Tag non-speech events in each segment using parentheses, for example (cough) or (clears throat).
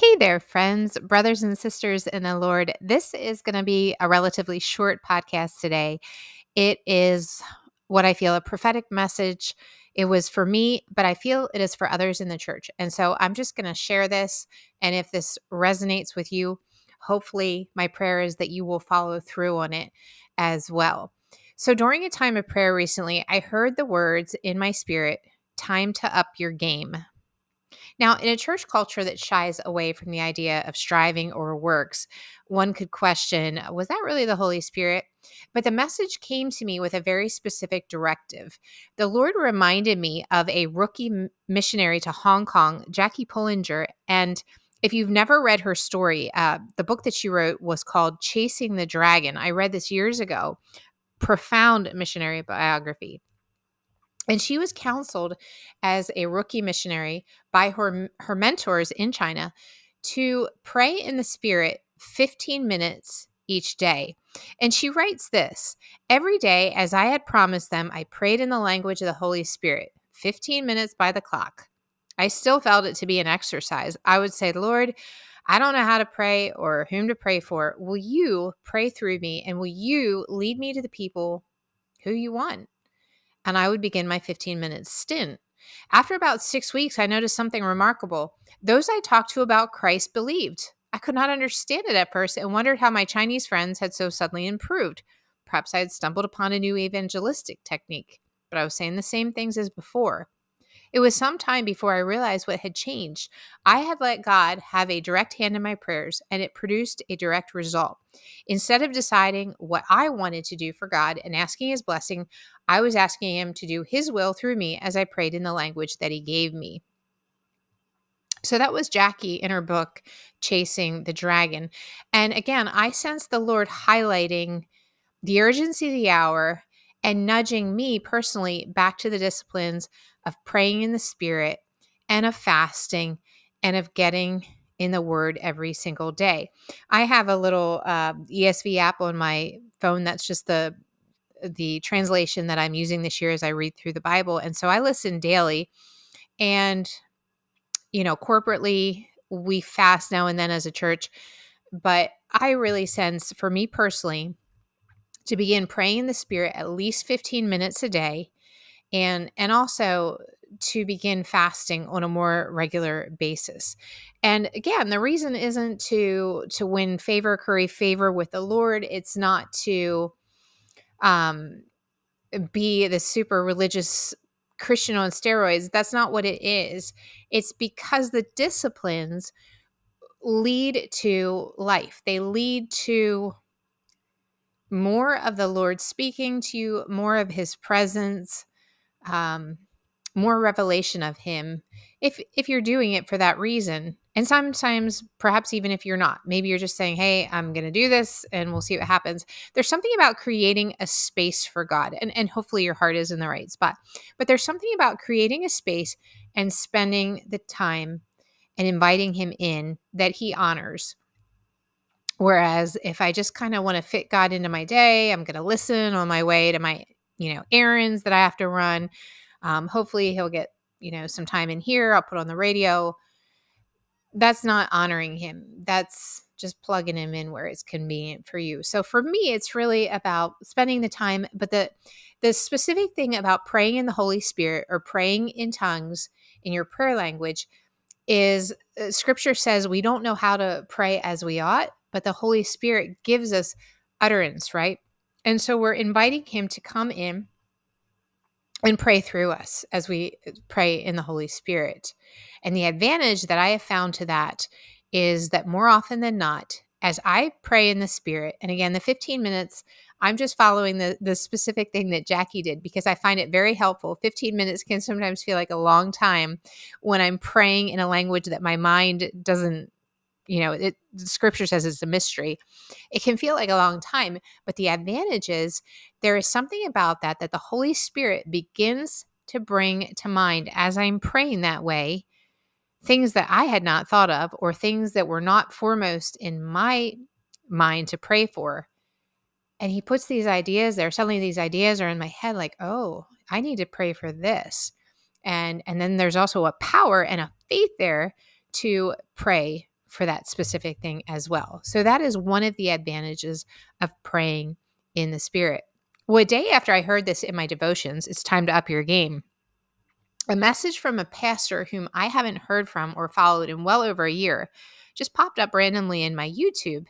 Hey there, friends, brothers, and sisters in the Lord. This is going to be a relatively short podcast today. It is what I feel a prophetic message. It was for me, but I feel it is for others in the church. And so I'm just going to share this. And if this resonates with you, hopefully my prayer is that you will follow through on it as well. So during a time of prayer recently, I heard the words in my spirit time to up your game. Now, in a church culture that shies away from the idea of striving or works, one could question was that really the Holy Spirit? But the message came to me with a very specific directive. The Lord reminded me of a rookie missionary to Hong Kong, Jackie Pullinger. And if you've never read her story, uh, the book that she wrote was called Chasing the Dragon. I read this years ago. Profound missionary biography. And she was counseled as a rookie missionary by her, her mentors in China to pray in the Spirit 15 minutes each day. And she writes this Every day, as I had promised them, I prayed in the language of the Holy Spirit, 15 minutes by the clock. I still felt it to be an exercise. I would say, Lord, I don't know how to pray or whom to pray for. Will you pray through me and will you lead me to the people who you want? And I would begin my 15 minute stint. After about six weeks, I noticed something remarkable. Those I talked to about Christ believed. I could not understand it at first and wondered how my Chinese friends had so suddenly improved. Perhaps I had stumbled upon a new evangelistic technique, but I was saying the same things as before. It was some time before I realized what had changed. I had let God have a direct hand in my prayers, and it produced a direct result. Instead of deciding what I wanted to do for God and asking His blessing, I was asking Him to do His will through me as I prayed in the language that He gave me. So that was Jackie in her book, Chasing the Dragon. And again, I sense the Lord highlighting the urgency of the hour and nudging me personally back to the disciplines of praying in the spirit and of fasting and of getting in the word every single day. I have a little uh, ESV app on my phone that's just the the translation that I'm using this year as I read through the Bible and so I listen daily and you know corporately we fast now and then as a church but I really sense for me personally to begin praying in the spirit at least 15 minutes a day and and also to begin fasting on a more regular basis. And again, the reason isn't to to win favor, curry favor with the Lord. It's not to um be the super religious Christian on steroids. That's not what it is. It's because the disciplines lead to life. They lead to more of the Lord speaking to you, more of his presence, um, more revelation of him if if you're doing it for that reason. And sometimes perhaps even if you're not maybe you're just saying hey i'm going to do this and we'll see what happens. There's something about creating a space for god and and hopefully your heart is in the right spot. But there's something about creating a space and spending the time and inviting him in that he honors whereas if i just kind of want to fit god into my day i'm going to listen on my way to my you know errands that i have to run um, hopefully he'll get you know some time in here i'll put on the radio. That's not honoring him that's just plugging him in where it's convenient for you. So for me it's really about spending the time but the the specific thing about praying in the holy spirit or praying in tongues in your prayer language is uh, scripture says we don't know how to pray as we ought but the holy spirit gives us utterance right and so we're inviting him to come in and pray through us as we pray in the Holy Spirit. And the advantage that I have found to that is that more often than not, as I pray in the Spirit, and again, the 15 minutes, I'm just following the, the specific thing that Jackie did because I find it very helpful. 15 minutes can sometimes feel like a long time when I'm praying in a language that my mind doesn't you know, it, scripture says it's a mystery. It can feel like a long time, but the advantage is there is something about that that the Holy Spirit begins to bring to mind as I'm praying that way things that I had not thought of or things that were not foremost in my mind to pray for. And he puts these ideas there. Suddenly these ideas are in my head like, "Oh, I need to pray for this." And and then there's also a power and a faith there to pray for that specific thing as well. So that is one of the advantages of praying in the spirit. Well, a day after I heard this in my devotions, it's time to up your game. A message from a pastor whom I haven't heard from or followed in well over a year just popped up randomly in my YouTube.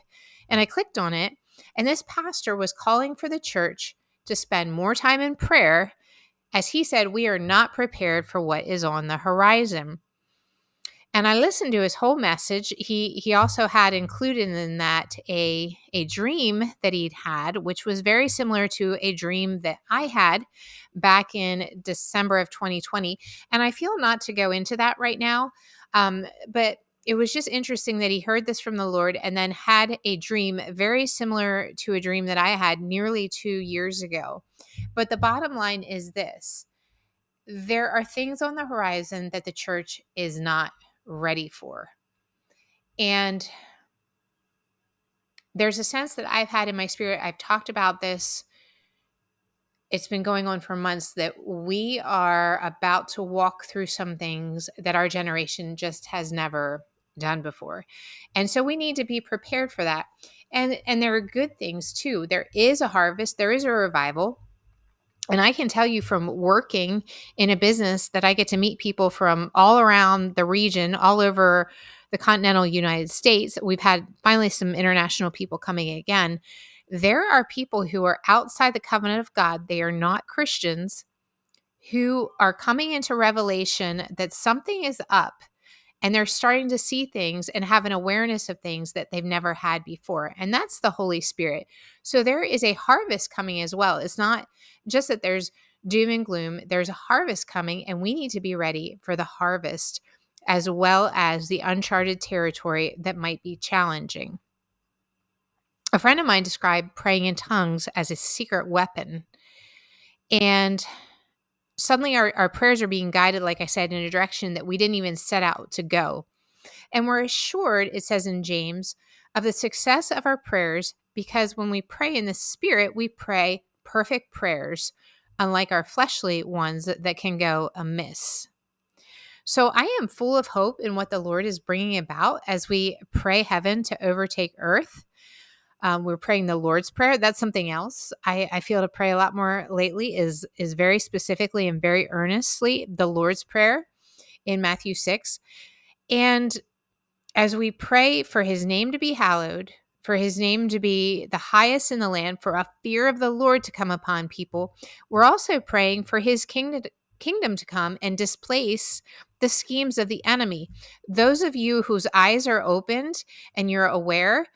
And I clicked on it, and this pastor was calling for the church to spend more time in prayer. As he said, we are not prepared for what is on the horizon and I listened to his whole message. He he also had included in that a a dream that he'd had, which was very similar to a dream that I had back in December of 2020. And I feel not to go into that right now, um, but it was just interesting that he heard this from the Lord and then had a dream very similar to a dream that I had nearly two years ago. But the bottom line is this there are things on the horizon that the church is not ready for. And there's a sense that I've had in my spirit, I've talked about this. It's been going on for months that we are about to walk through some things that our generation just has never done before. And so we need to be prepared for that. And and there are good things too. There is a harvest, there is a revival. And I can tell you from working in a business that I get to meet people from all around the region, all over the continental United States. We've had finally some international people coming again. There are people who are outside the covenant of God, they are not Christians, who are coming into revelation that something is up and they're starting to see things and have an awareness of things that they've never had before. And that's the Holy Spirit. So there is a harvest coming as well. It's not just that there's doom and gloom, there's a harvest coming, and we need to be ready for the harvest as well as the uncharted territory that might be challenging. A friend of mine described praying in tongues as a secret weapon. And suddenly our, our prayers are being guided, like I said, in a direction that we didn't even set out to go. And we're assured, it says in James, of the success of our prayers because when we pray in the Spirit, we pray perfect prayers, unlike our fleshly ones that, that can go amiss. So I am full of hope in what the Lord is bringing about as we pray heaven to overtake earth. Um, we're praying the Lord's Prayer. That's something else I, I feel to pray a lot more lately is is very specifically and very earnestly the Lord's Prayer in Matthew six, and as we pray for His name to be hallowed, for His name to be the highest in the land, for a fear of the Lord to come upon people, we're also praying for His kingdom kingdom to come and displace the schemes of the enemy. Those of you whose eyes are opened and you're aware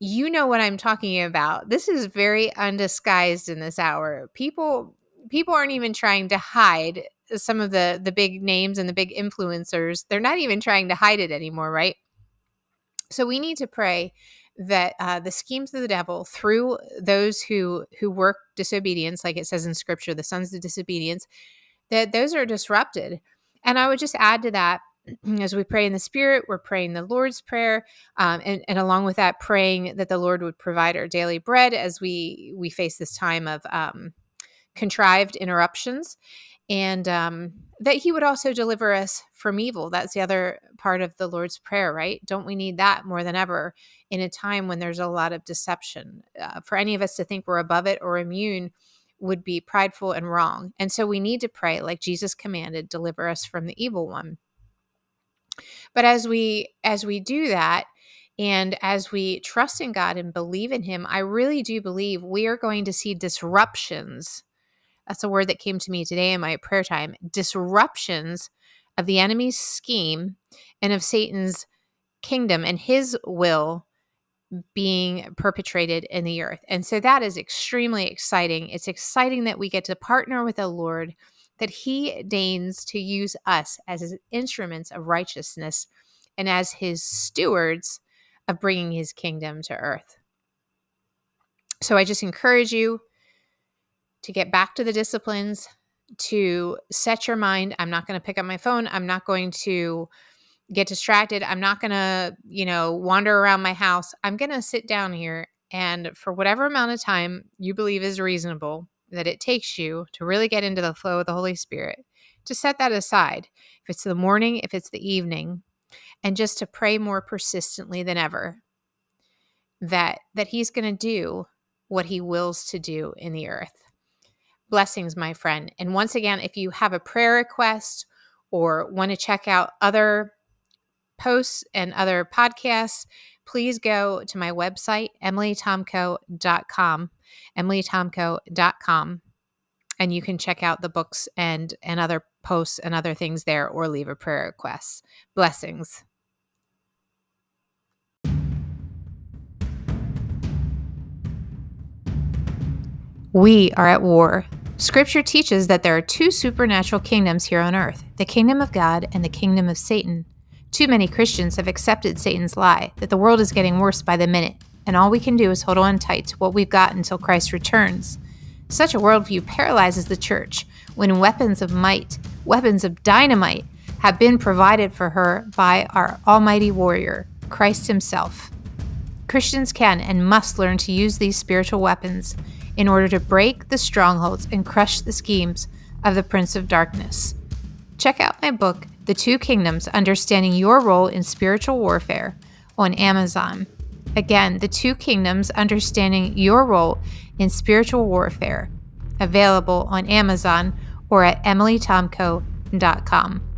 you know what I'm talking about. This is very undisguised in this hour. People people aren't even trying to hide some of the the big names and the big influencers. They're not even trying to hide it anymore, right? So we need to pray that uh, the schemes of the devil through those who who work disobedience, like it says in Scripture, the sons of disobedience, that those are disrupted. And I would just add to that (clears throat) as we pray in the Spirit, we're praying the Lord's Prayer, um, and, and along with that, praying that the Lord would provide our daily bread as we we face this time of um, contrived interruptions, and um, that He would also deliver us from evil. That's the other part of the Lord's Prayer, right? Don't we need that more than ever in a time when there's a lot of deception? Uh, for any of us to think we're above it or immune would be prideful and wrong, and so we need to pray like Jesus commanded, "Deliver us from the evil one." But as we as we do that and as we trust in God and believe in him, I really do believe we are going to see disruptions. That's a word that came to me today in my prayer time. Disruptions of the enemy's scheme and of Satan's kingdom and his will being perpetrated in the earth. And so that is extremely exciting. It's exciting that we get to partner with the Lord that he deigns to use us as his instruments of righteousness and as his stewards of bringing his kingdom to earth. So I just encourage you to get back to the disciplines, to set your mind. I'm not going to pick up my phone. I'm not going to get distracted. I'm not going to, you know, wander around my house. I'm going to sit down here and for whatever amount of time you believe is reasonable, that it takes you to really get into the flow of the Holy Spirit, to set that aside. If it's the morning, if it's the evening, and just to pray more persistently than ever that that he's going to do what he wills to do in the earth. Blessings, my friend. And once again, if you have a prayer request or want to check out other posts and other podcasts, please go to my website, emilytomko.com, emilytomko.com, and you can check out the books and, and other posts and other things there or leave a prayer request. Blessings. We are at war. Scripture teaches that there are two supernatural kingdoms here on earth the kingdom of God and the kingdom of Satan. Too many Christians have accepted Satan's lie that the world is getting worse by the minute, and all we can do is hold on tight to what we've got until Christ returns. Such a worldview paralyzes the church when weapons of might, weapons of dynamite, have been provided for her by our almighty warrior, Christ Himself. Christians can and must learn to use these spiritual weapons in order to break the strongholds and crush the schemes of the Prince of Darkness. Check out my book, the Two Kingdoms Understanding Your Role in Spiritual Warfare on Amazon. Again, The Two Kingdoms Understanding Your Role in Spiritual Warfare, available on Amazon or at emilytomko.com.